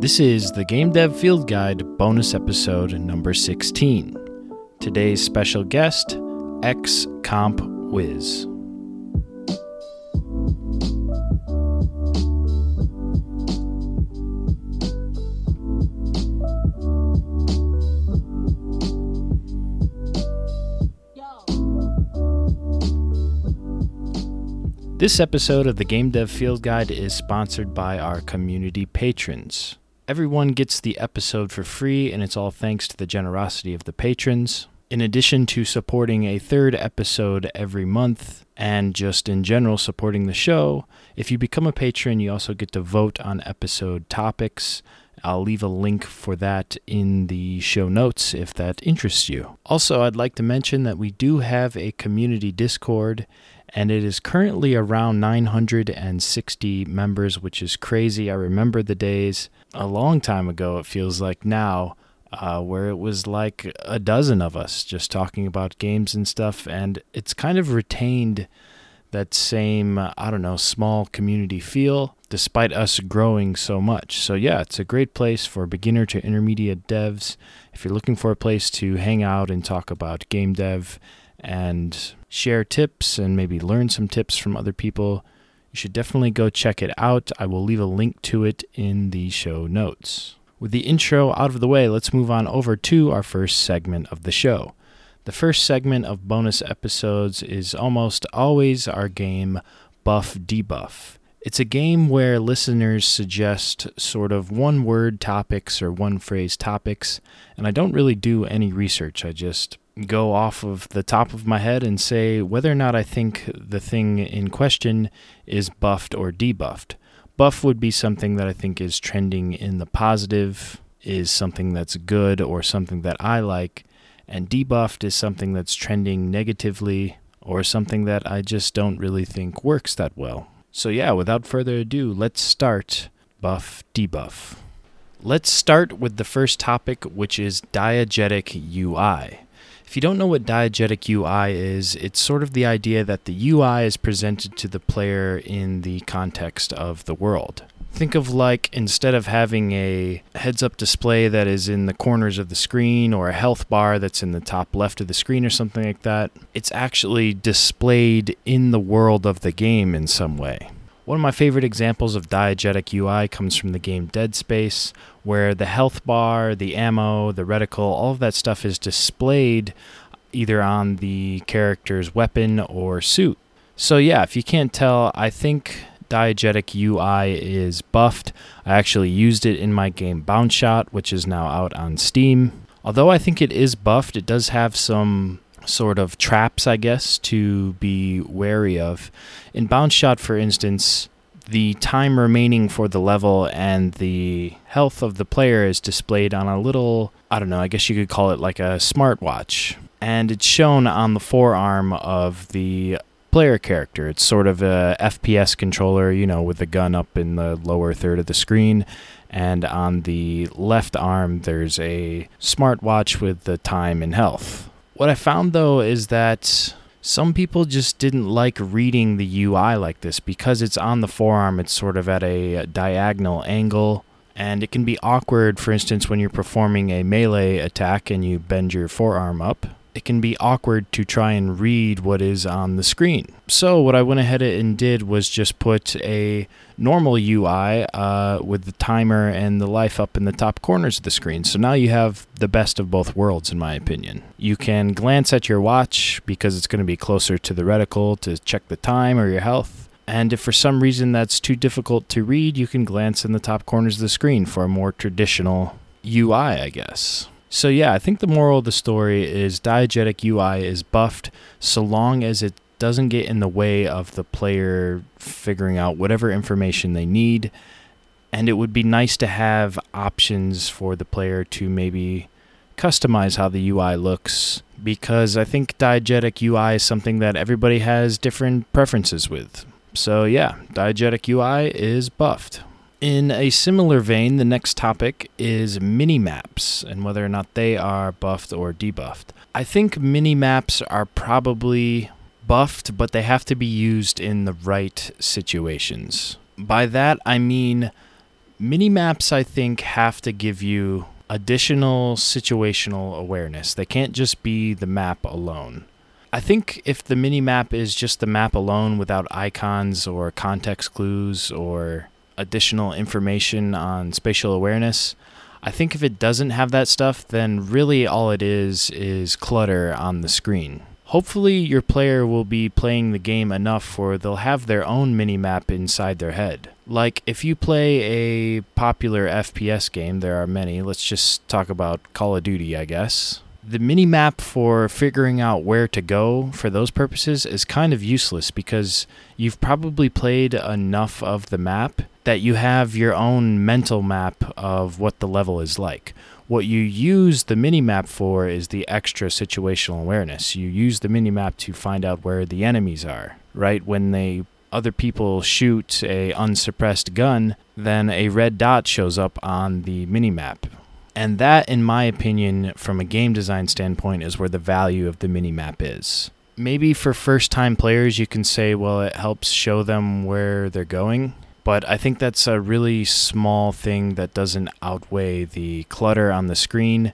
This is the Game Dev Field Guide bonus episode number 16. Today's special guest, X Comp Wiz. This episode of the Game Dev Field Guide is sponsored by our community patrons. Everyone gets the episode for free, and it's all thanks to the generosity of the patrons. In addition to supporting a third episode every month and just in general supporting the show, if you become a patron, you also get to vote on episode topics. I'll leave a link for that in the show notes if that interests you. Also, I'd like to mention that we do have a community Discord and it is currently around 960 members, which is crazy. I remember the days a long time ago, it feels like now, uh, where it was like a dozen of us just talking about games and stuff, and it's kind of retained that same, I don't know, small community feel despite us growing so much. So, yeah, it's a great place for beginner to intermediate devs. If you're looking for a place to hang out and talk about game dev and share tips and maybe learn some tips from other people, you should definitely go check it out. I will leave a link to it in the show notes. With the intro out of the way, let's move on over to our first segment of the show. The first segment of bonus episodes is almost always our game Buff Debuff. It's a game where listeners suggest sort of one word topics or one phrase topics, and I don't really do any research. I just go off of the top of my head and say whether or not I think the thing in question is buffed or debuffed. Buff would be something that I think is trending in the positive, is something that's good or something that I like, and debuffed is something that's trending negatively or something that I just don't really think works that well. So, yeah, without further ado, let's start buff debuff. Let's start with the first topic, which is diegetic UI. If you don't know what diegetic UI is, it's sort of the idea that the UI is presented to the player in the context of the world. Think of like instead of having a heads up display that is in the corners of the screen or a health bar that's in the top left of the screen or something like that, it's actually displayed in the world of the game in some way. One of my favorite examples of diegetic UI comes from the game Dead Space, where the health bar, the ammo, the reticle, all of that stuff is displayed either on the character's weapon or suit. So, yeah, if you can't tell, I think diegetic UI is buffed. I actually used it in my game Bounce Shot, which is now out on Steam. Although I think it is buffed, it does have some sort of traps, I guess, to be wary of. In Bounce Shot, for instance, the time remaining for the level and the health of the player is displayed on a little, I don't know, I guess you could call it like a smartwatch. And it's shown on the forearm of the player character. It's sort of a FPS controller, you know, with the gun up in the lower third of the screen. And on the left arm, there's a smartwatch with the time and health. What I found though is that some people just didn't like reading the UI like this because it's on the forearm, it's sort of at a uh, diagonal angle. And it can be awkward, for instance, when you're performing a melee attack and you bend your forearm up it can be awkward to try and read what is on the screen. So, what I went ahead and did was just put a normal UI uh, with the timer and the life up in the top corners of the screen. So now you have the best of both worlds, in my opinion. You can glance at your watch because it's going to be closer to the reticle to check the time or your health. And if for some reason that's too difficult to read, you can glance in the top corners of the screen for a more traditional UI, I guess. So yeah, I think the moral of the story is diegetic UI is buffed so long as it doesn't get in the way of the player figuring out whatever information they need. And it would be nice to have options for the player to maybe customize how the UI looks because I think diegetic UI is something that everybody has different preferences with. So yeah, diegetic UI is buffed. In a similar vein, the next topic is mini maps and whether or not they are buffed or debuffed. I think mini maps are probably buffed, but they have to be used in the right situations. By that, I mean mini maps, I think, have to give you additional situational awareness. They can't just be the map alone. I think if the mini map is just the map alone without icons or context clues or additional information on spatial awareness, I think if it doesn't have that stuff, then really all it is is clutter on the screen. Hopefully, your player will be playing the game enough where they'll have their own mini map inside their head. Like, if you play a popular FPS game, there are many, let's just talk about Call of Duty, I guess. The mini map for figuring out where to go for those purposes is kind of useless because you've probably played enough of the map that you have your own mental map of what the level is like. What you use the mini map for is the extra situational awareness. You use the mini map to find out where the enemies are, right? When they other people shoot a unsuppressed gun, then a red dot shows up on the mini map. And that, in my opinion, from a game design standpoint, is where the value of the mini map is. Maybe for first time players, you can say, well, it helps show them where they're going but I think that's a really small thing that doesn't outweigh the clutter on the screen.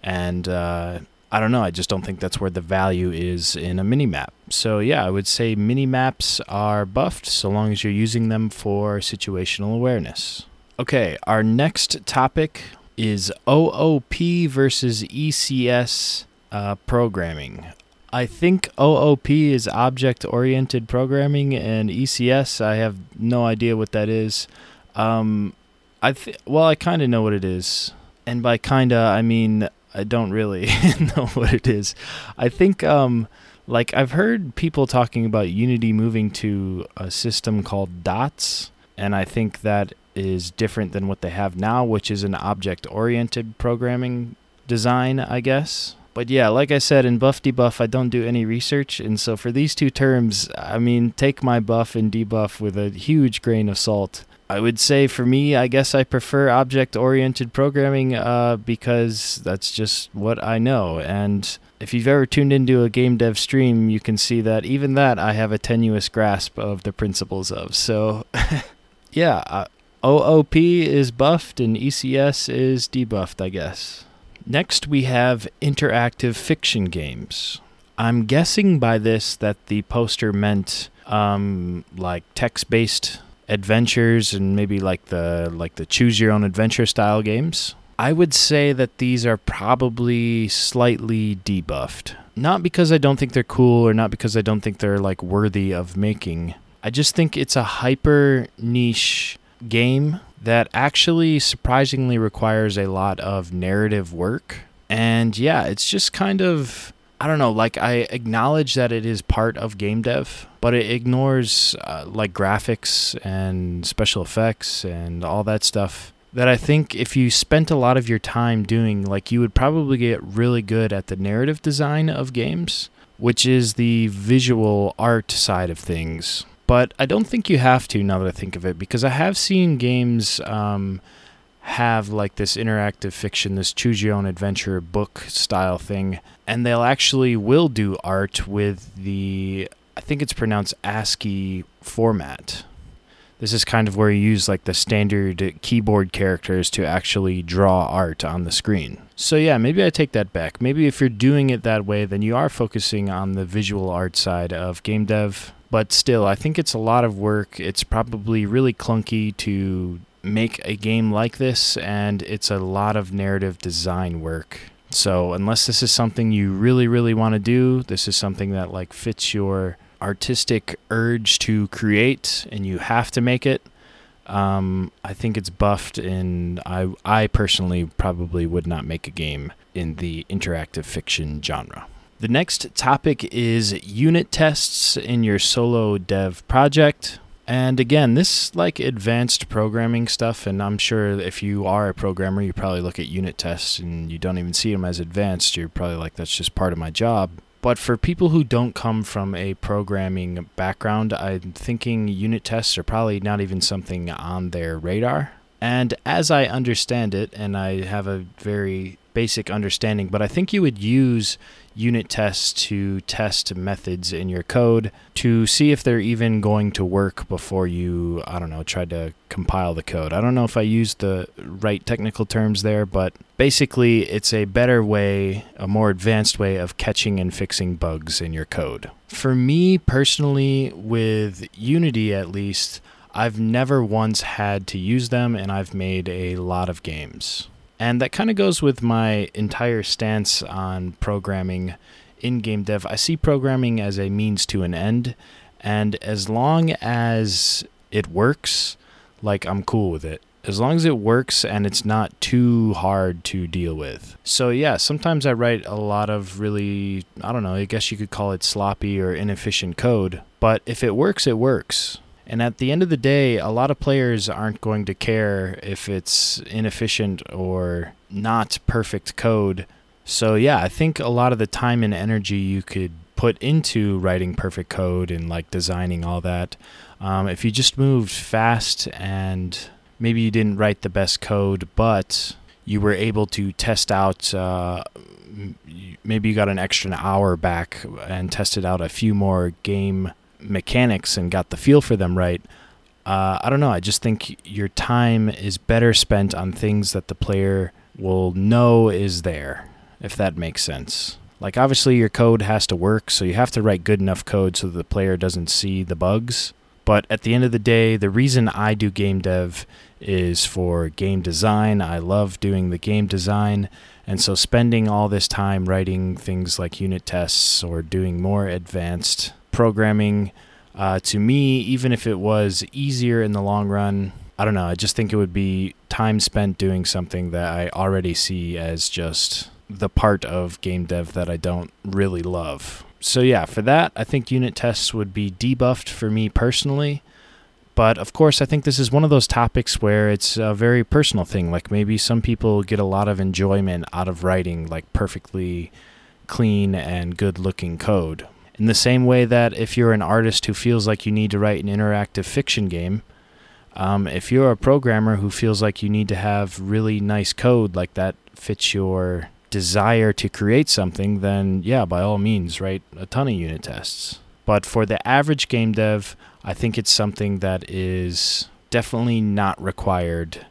And uh, I don't know, I just don't think that's where the value is in a mini map. So, yeah, I would say mini maps are buffed so long as you're using them for situational awareness. Okay, our next topic is OOP versus ECS uh, programming. I think OOP is object oriented programming, and ECS, I have no idea what that is. Um, I th- well, I kind of know what it is, and by kinda, I mean I don't really know what it is. I think, um, like I've heard people talking about Unity moving to a system called Dots, and I think that is different than what they have now, which is an object oriented programming design, I guess. But yeah, like I said, in buff debuff, I don't do any research. And so for these two terms, I mean, take my buff and debuff with a huge grain of salt. I would say for me, I guess I prefer object oriented programming uh, because that's just what I know. And if you've ever tuned into a game dev stream, you can see that even that I have a tenuous grasp of the principles of. So, yeah, uh, OOP is buffed and ECS is debuffed, I guess. Next, we have interactive fiction games. I'm guessing by this that the poster meant um, like text-based adventures and maybe like the like the choose your own adventure style games. I would say that these are probably slightly debuffed. Not because I don't think they're cool or not because I don't think they're like worthy of making. I just think it's a hyper niche game that actually surprisingly requires a lot of narrative work. And yeah, it's just kind of I don't know, like I acknowledge that it is part of game dev, but it ignores uh, like graphics and special effects and all that stuff that I think if you spent a lot of your time doing, like you would probably get really good at the narrative design of games, which is the visual art side of things but I don't think you have to now that I think of it because I have seen games um, have like this interactive fiction, this choose your own adventure book style thing, and they'll actually will do art with the I think it's pronounced ASCII format. This is kind of where you use like the standard keyboard characters to actually draw art on the screen. So yeah, maybe I take that back. Maybe if you're doing it that way, then you are focusing on the visual art side of game dev but still, I think it's a lot of work. It's probably really clunky to make a game like this, and it's a lot of narrative design work. So, unless this is something you really, really want to do, this is something that like fits your artistic urge to create, and you have to make it. Um, I think it's buffed, and I, I personally probably would not make a game in the interactive fiction genre. The next topic is unit tests in your solo dev project. And again, this like advanced programming stuff, and I'm sure if you are a programmer, you probably look at unit tests and you don't even see them as advanced. You're probably like, that's just part of my job. But for people who don't come from a programming background, I'm thinking unit tests are probably not even something on their radar. And as I understand it, and I have a very basic understanding, but I think you would use unit tests to test methods in your code to see if they're even going to work before you, I don't know, try to compile the code. I don't know if I used the right technical terms there, but basically it's a better way, a more advanced way of catching and fixing bugs in your code. For me personally, with Unity at least, I've never once had to use them and I've made a lot of games. And that kind of goes with my entire stance on programming in game dev. I see programming as a means to an end, and as long as it works, like I'm cool with it. As long as it works and it's not too hard to deal with. So, yeah, sometimes I write a lot of really, I don't know, I guess you could call it sloppy or inefficient code. But if it works, it works. And at the end of the day, a lot of players aren't going to care if it's inefficient or not perfect code. So, yeah, I think a lot of the time and energy you could put into writing perfect code and like designing all that, um, if you just moved fast and maybe you didn't write the best code, but you were able to test out, uh, maybe you got an extra hour back and tested out a few more game mechanics and got the feel for them right, uh, I don't know. I just think your time is better spent on things that the player will know is there, if that makes sense. Like, obviously, your code has to work, so you have to write good enough code so the player doesn't see the bugs. But at the end of the day, the reason I do game dev is for game design. I love doing the game design. And so, spending all this time writing things like unit tests or doing more advanced programming. Uh, to me, even if it was easier in the long run, I don't know. I just think it would be time spent doing something that I already see as just the part of game dev that I don't really love. So, yeah, for that, I think unit tests would be debuffed for me personally. But of course, I think this is one of those topics where it's a very personal thing. Like maybe some people get a lot of enjoyment out of writing like perfectly clean and good looking code. In the same way that if you're an artist who feels like you need to write an interactive fiction game, um, if you're a programmer who feels like you need to have really nice code like that fits your desire to create something, then yeah, by all means, write a ton of unit tests. But for the average game dev, I think it's something that is definitely not required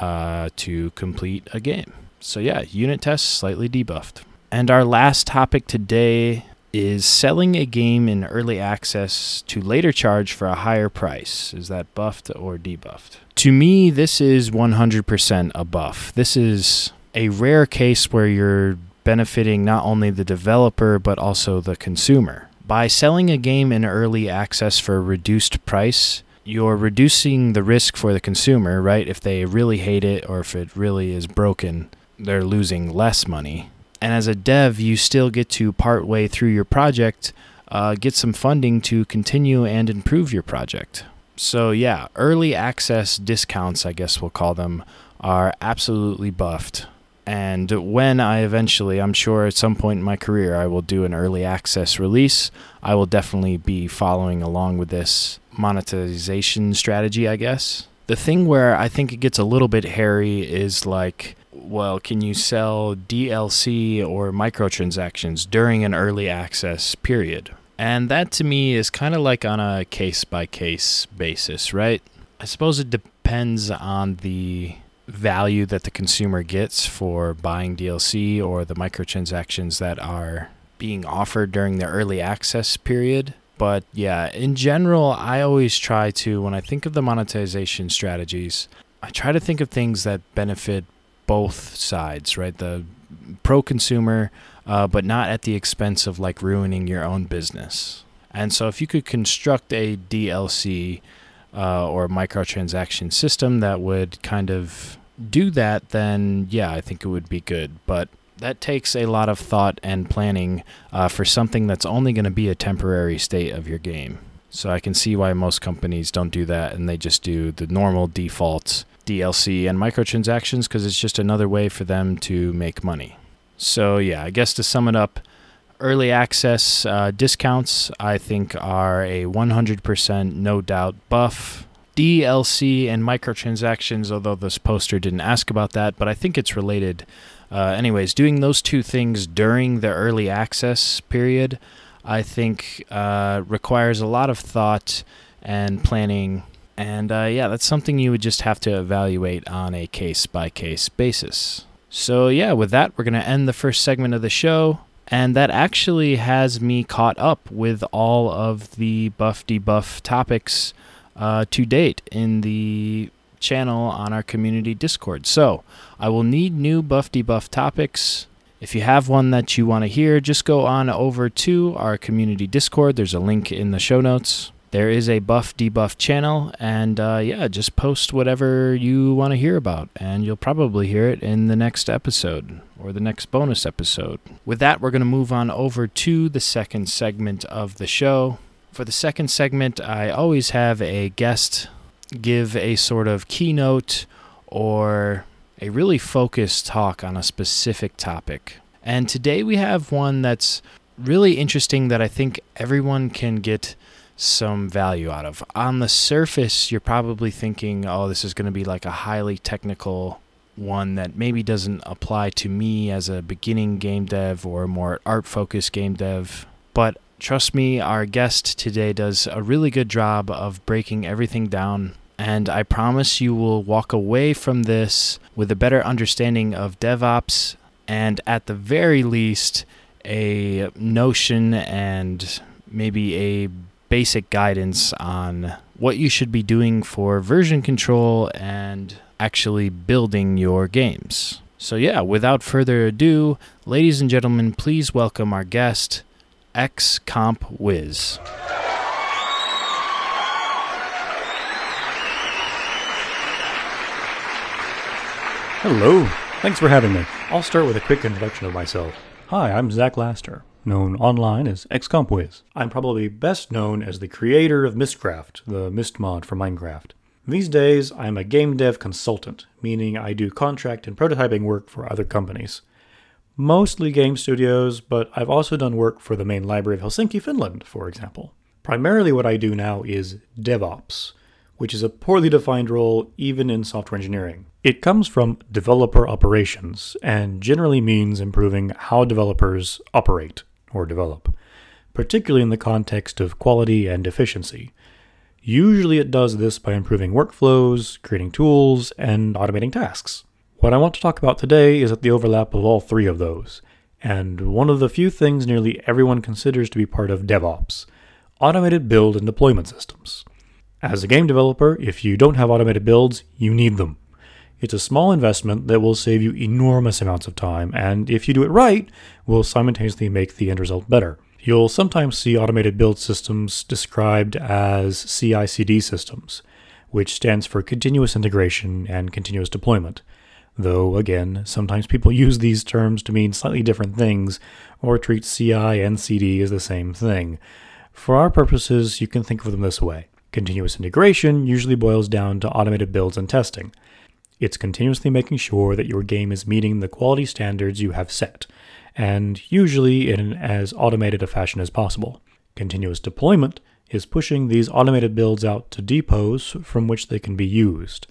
uh, to complete a game. So yeah, unit tests slightly debuffed. And our last topic today is selling a game in early access to later charge for a higher price. Is that buffed or debuffed? To me, this is 100% a buff. This is a rare case where you're benefiting not only the developer but also the consumer. By selling a game in early access for a reduced price, you're reducing the risk for the consumer, right? If they really hate it or if it really is broken, they're losing less money and as a dev, you still get to part way through your project, uh, get some funding to continue and improve your project. So, yeah, early access discounts, I guess we'll call them, are absolutely buffed. And when I eventually, I'm sure at some point in my career, I will do an early access release, I will definitely be following along with this monetization strategy, I guess. The thing where I think it gets a little bit hairy is like well, can you sell DLC or microtransactions during an early access period? And that to me is kind of like on a case by case basis, right? I suppose it depends on the value that the consumer gets for buying DLC or the microtransactions that are being offered during the early access period. But yeah, in general, I always try to, when I think of the monetization strategies, I try to think of things that benefit both sides, right? The pro consumer, uh, but not at the expense of like ruining your own business. And so, if you could construct a DLC uh, or microtransaction system that would kind of do that, then yeah, I think it would be good. But that takes a lot of thought and planning uh, for something that's only going to be a temporary state of your game. So I can see why most companies don't do that and they just do the normal default DLC and microtransactions because it's just another way for them to make money. So, yeah, I guess to sum it up, early access uh, discounts I think are a 100% no doubt buff. DLC and microtransactions, although this poster didn't ask about that, but I think it's related. Uh, anyways, doing those two things during the early access period, I think, uh, requires a lot of thought and planning. And uh, yeah, that's something you would just have to evaluate on a case by case basis. So, yeah, with that, we're going to end the first segment of the show. And that actually has me caught up with all of the buff debuff topics uh, to date in the channel on our community Discord. So I will need new buff debuff topics. If you have one that you want to hear, just go on over to our community Discord. There's a link in the show notes. There is a buff debuff channel, and uh, yeah, just post whatever you want to hear about, and you'll probably hear it in the next episode or the next bonus episode. With that, we're going to move on over to the second segment of the show. For the second segment, I always have a guest give a sort of keynote or a really focused talk on a specific topic. And today we have one that's really interesting that I think everyone can get some value out of. On the surface, you're probably thinking, oh, this is going to be like a highly technical one that maybe doesn't apply to me as a beginning game dev or more art focused game dev. But trust me, our guest today does a really good job of breaking everything down. And I promise you will walk away from this with a better understanding of DevOps and, at the very least, a notion and maybe a basic guidance on what you should be doing for version control and actually building your games. So, yeah, without further ado, ladies and gentlemen, please welcome our guest, X Comp Wiz. Hello, thanks for having me. I'll start with a quick introduction of myself. Hi, I'm Zach Laster, known online as XCompWiz. I'm probably best known as the creator of Mystcraft, the Myst mod for Minecraft. These days, I'm a game dev consultant, meaning I do contract and prototyping work for other companies. Mostly game studios, but I've also done work for the main library of Helsinki, Finland, for example. Primarily, what I do now is DevOps, which is a poorly defined role even in software engineering. It comes from developer operations and generally means improving how developers operate or develop, particularly in the context of quality and efficiency. Usually it does this by improving workflows, creating tools, and automating tasks. What I want to talk about today is at the overlap of all three of those, and one of the few things nearly everyone considers to be part of DevOps automated build and deployment systems. As a game developer, if you don't have automated builds, you need them. It's a small investment that will save you enormous amounts of time, and if you do it right, will simultaneously make the end result better. You'll sometimes see automated build systems described as CI CD systems, which stands for continuous integration and continuous deployment. Though, again, sometimes people use these terms to mean slightly different things or treat CI and CD as the same thing. For our purposes, you can think of them this way continuous integration usually boils down to automated builds and testing. It's continuously making sure that your game is meeting the quality standards you have set and usually in as automated a fashion as possible. Continuous deployment is pushing these automated builds out to depots from which they can be used.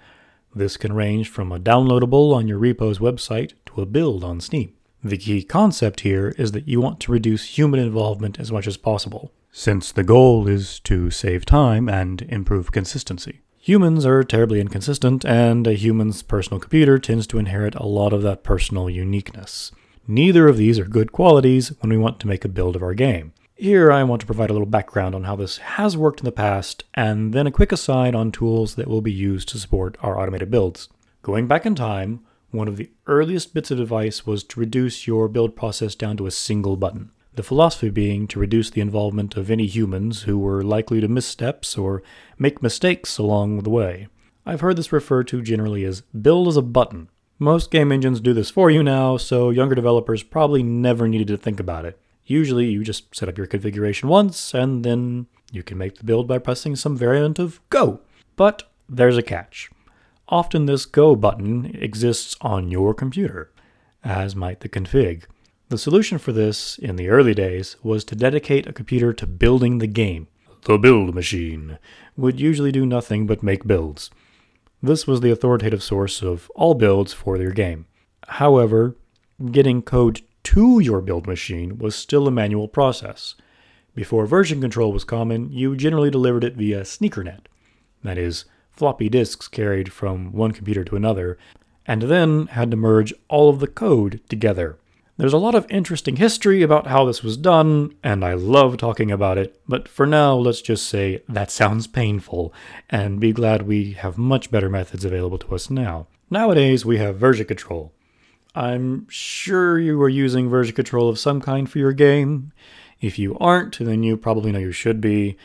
This can range from a downloadable on your repo's website to a build on Steam. The key concept here is that you want to reduce human involvement as much as possible, since the goal is to save time and improve consistency. Humans are terribly inconsistent, and a human's personal computer tends to inherit a lot of that personal uniqueness. Neither of these are good qualities when we want to make a build of our game. Here I want to provide a little background on how this has worked in the past, and then a quick aside on tools that will be used to support our automated builds. Going back in time, one of the earliest bits of advice was to reduce your build process down to a single button. The philosophy being to reduce the involvement of any humans who were likely to missteps or make mistakes along the way. I've heard this referred to generally as build as a button, most game engines do this for you now, so younger developers probably never needed to think about it. Usually, you just set up your configuration once, and then you can make the build by pressing some variant of Go. But there's a catch. Often, this Go button exists on your computer, as might the config. The solution for this, in the early days, was to dedicate a computer to building the game. the build machine, would usually do nothing but make builds. This was the authoritative source of all builds for your game. However, getting code to your build machine was still a manual process. Before version control was common, you generally delivered it via sneakernet. That is, floppy disks carried from one computer to another, and then had to merge all of the code together. There's a lot of interesting history about how this was done, and I love talking about it, but for now, let's just say that sounds painful, and be glad we have much better methods available to us now. Nowadays, we have version control. I'm sure you are using version control of some kind for your game. If you aren't, then you probably know you should be.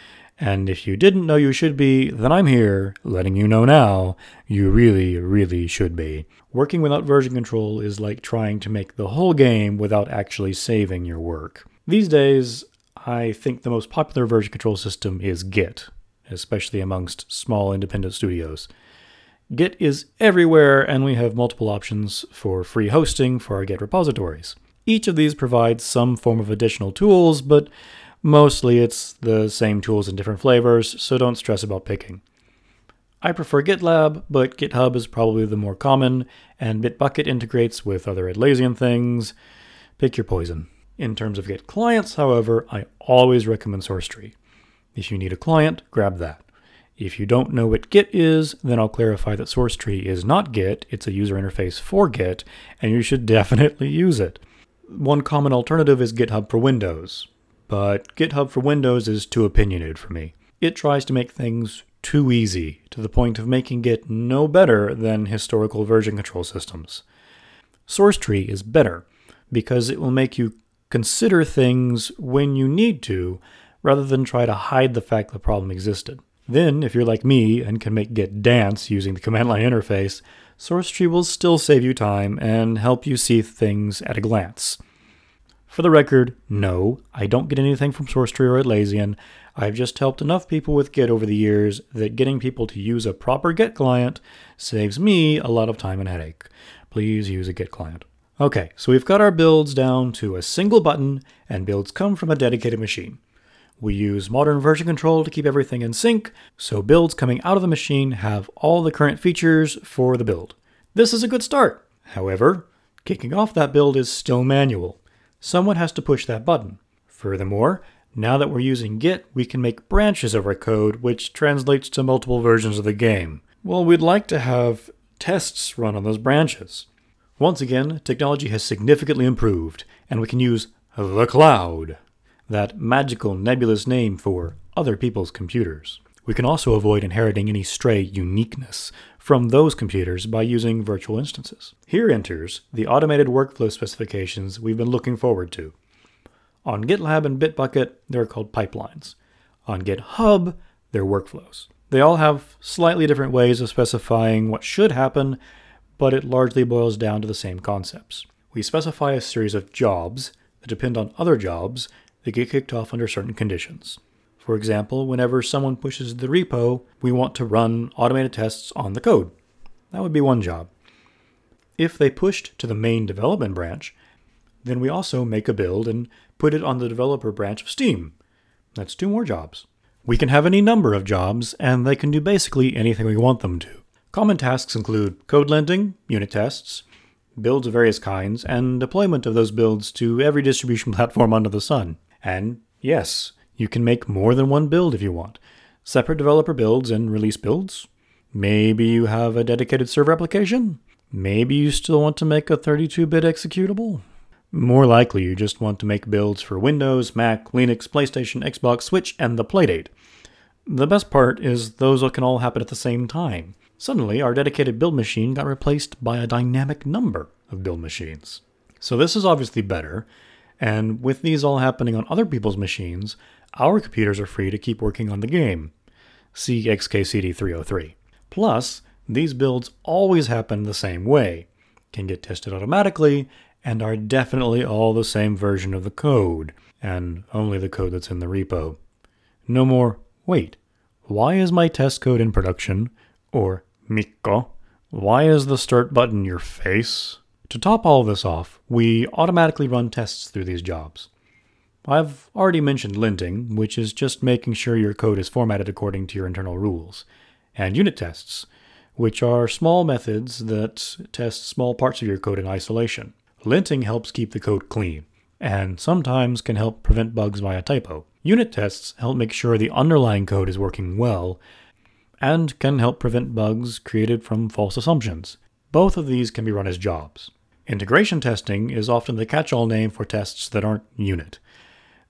And if you didn't know you should be, then I'm here, letting you know now, you really, really should be. Working without version control is like trying to make the whole game without actually saving your work. These days, I think the most popular version control system is Git, especially amongst small independent studios. Git is everywhere, and we have multiple options for free hosting for our Git repositories. Each of these provides some form of additional tools, but Mostly it's the same tools in different flavors, so don't stress about picking. I prefer GitLab, but GitHub is probably the more common, and Bitbucket integrates with other Atlassian things. Pick your poison. In terms of Git clients, however, I always recommend SourceTree. If you need a client, grab that. If you don't know what Git is, then I'll clarify that SourceTree is not Git, it's a user interface for Git, and you should definitely use it. One common alternative is GitHub for Windows but GitHub for Windows is too opinionated for me. It tries to make things too easy, to the point of making Git no better than historical version control systems. SourceTree is better, because it will make you consider things when you need to, rather than try to hide the fact the problem existed. Then, if you're like me and can make Git dance using the command line interface, SourceTree will still save you time and help you see things at a glance. For the record, no, I don't get anything from SourceTree or Atlassian. I've just helped enough people with Git over the years that getting people to use a proper Git client saves me a lot of time and headache. Please use a Git client. Okay, so we've got our builds down to a single button, and builds come from a dedicated machine. We use modern version control to keep everything in sync, so builds coming out of the machine have all the current features for the build. This is a good start. However, kicking off that build is still manual someone has to push that button. Furthermore, now that we're using Git, we can make branches of our code, which translates to multiple versions of the game. Well, we'd like to have tests run on those branches. Once again, technology has significantly improved, and we can use the cloud, that magical nebulous name for other people's computers. We can also avoid inheriting any stray uniqueness from those computers by using virtual instances. Here enters the automated workflow specifications we've been looking forward to. On GitLab and Bitbucket, they're called pipelines. On GitHub, they're workflows. They all have slightly different ways of specifying what should happen, but it largely boils down to the same concepts. We specify a series of jobs that depend on other jobs that get kicked off under certain conditions. For example, whenever someone pushes the repo, we want to run automated tests on the code. That would be one job. If they pushed to the main development branch, then we also make a build and put it on the developer branch of Steam. That's two more jobs. We can have any number of jobs, and they can do basically anything we want them to. Common tasks include code linting, unit tests, builds of various kinds, and deployment of those builds to every distribution platform under the sun. And yes, you can make more than one build if you want. Separate developer builds and release builds. Maybe you have a dedicated server application. Maybe you still want to make a 32 bit executable. More likely, you just want to make builds for Windows, Mac, Linux, PlayStation, Xbox, Switch, and the Playdate. The best part is those can all happen at the same time. Suddenly, our dedicated build machine got replaced by a dynamic number of build machines. So, this is obviously better, and with these all happening on other people's machines, our computers are free to keep working on the game. See XKCD 303. Plus, these builds always happen the same way, can get tested automatically, and are definitely all the same version of the code, and only the code that's in the repo. No more, wait, why is my test code in production? Or, Mikko, why is the start button your face? To top all this off, we automatically run tests through these jobs. I've already mentioned linting, which is just making sure your code is formatted according to your internal rules, and unit tests, which are small methods that test small parts of your code in isolation. Linting helps keep the code clean, and sometimes can help prevent bugs via typo. Unit tests help make sure the underlying code is working well, and can help prevent bugs created from false assumptions. Both of these can be run as jobs. Integration testing is often the catch all name for tests that aren't unit.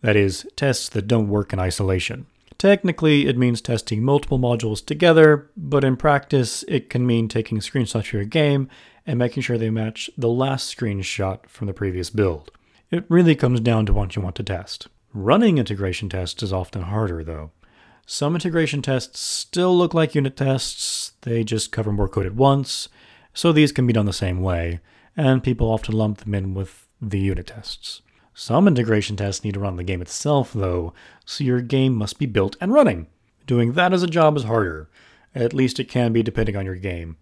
That is, tests that don't work in isolation. Technically, it means testing multiple modules together, but in practice, it can mean taking screenshots of your game and making sure they match the last screenshot from the previous build. It really comes down to what you want to test. Running integration tests is often harder, though. Some integration tests still look like unit tests, they just cover more code at once, so these can be done the same way, and people often lump them in with the unit tests. Some integration tests need to run the game itself, though, so your game must be built and running. Doing that as a job is harder. At least it can be depending on your game.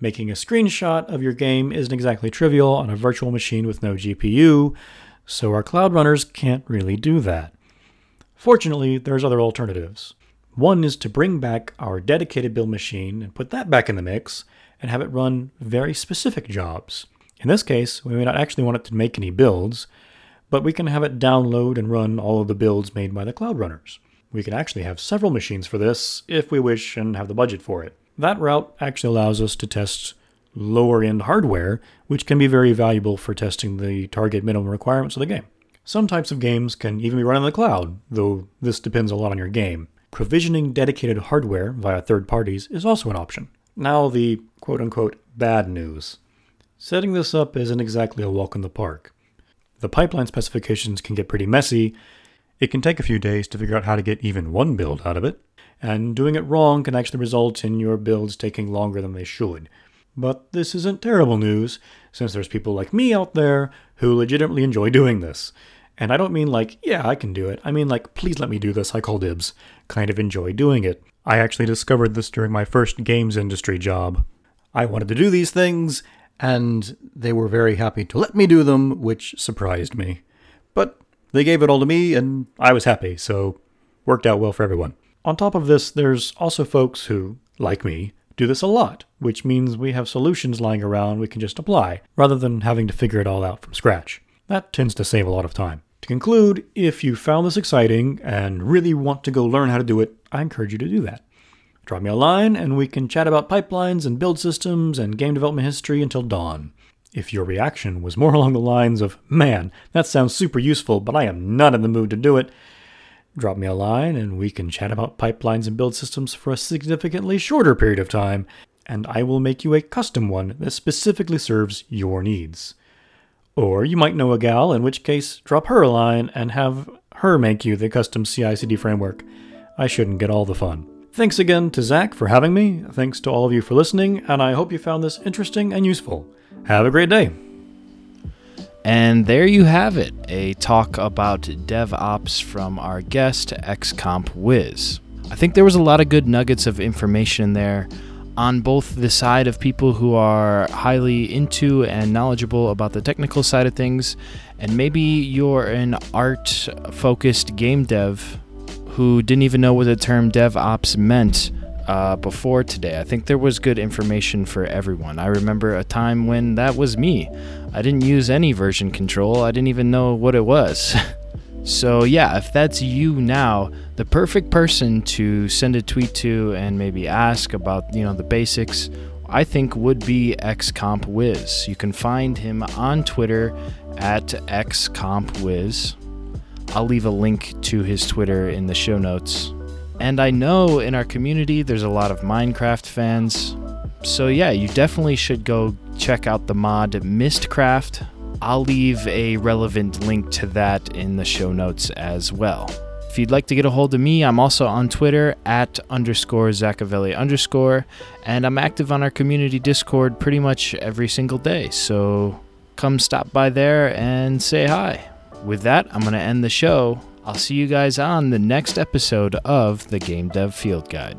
Making a screenshot of your game isn't exactly trivial on a virtual machine with no GPU, so our cloud runners can't really do that. Fortunately, there's other alternatives. One is to bring back our dedicated build machine and put that back in the mix and have it run very specific jobs. In this case, we may not actually want it to make any builds, but we can have it download and run all of the builds made by the cloud runners. We can actually have several machines for this if we wish and have the budget for it. That route actually allows us to test lower end hardware, which can be very valuable for testing the target minimum requirements of the game. Some types of games can even be run in the cloud, though this depends a lot on your game. Provisioning dedicated hardware via third parties is also an option. Now, the quote unquote bad news. Setting this up isn't exactly a walk in the park. The pipeline specifications can get pretty messy. It can take a few days to figure out how to get even one build out of it, and doing it wrong can actually result in your builds taking longer than they should. But this isn't terrible news, since there's people like me out there who legitimately enjoy doing this. And I don't mean like, yeah, I can do it. I mean like, please let me do this, I call dibs. Kind of enjoy doing it. I actually discovered this during my first games industry job. I wanted to do these things, and they were very happy to let me do them, which surprised me. But they gave it all to me, and I was happy, so worked out well for everyone. On top of this, there's also folks who, like me, do this a lot, which means we have solutions lying around we can just apply, rather than having to figure it all out from scratch. That tends to save a lot of time. To conclude, if you found this exciting and really want to go learn how to do it, I encourage you to do that. Drop me a line and we can chat about pipelines and build systems and game development history until dawn. If your reaction was more along the lines of, man, that sounds super useful, but I am not in the mood to do it, drop me a line and we can chat about pipelines and build systems for a significantly shorter period of time, and I will make you a custom one that specifically serves your needs. Or you might know a gal, in which case, drop her a line and have her make you the custom CI CD framework. I shouldn't get all the fun. Thanks again to Zach for having me. Thanks to all of you for listening, and I hope you found this interesting and useful. Have a great day. And there you have it a talk about DevOps from our guest, XComp Wiz. I think there was a lot of good nuggets of information there on both the side of people who are highly into and knowledgeable about the technical side of things, and maybe you're an art focused game dev who didn't even know what the term DevOps meant uh, before today. I think there was good information for everyone. I remember a time when that was me. I didn't use any version control, I didn't even know what it was. so, yeah, if that's you now, the perfect person to send a tweet to and maybe ask about, you know, the basics, I think would be XCompWiz. You can find him on Twitter at XCompWiz. I'll leave a link to his Twitter in the show notes. And I know in our community there's a lot of Minecraft fans. So, yeah, you definitely should go check out the mod Mystcraft. I'll leave a relevant link to that in the show notes as well. If you'd like to get a hold of me, I'm also on Twitter at underscore Zachavelli underscore, and I'm active on our community Discord pretty much every single day. So come stop by there and say hi with that, I'm going to end the show. I'll see you guys on the next episode of the Game Dev Field Guide.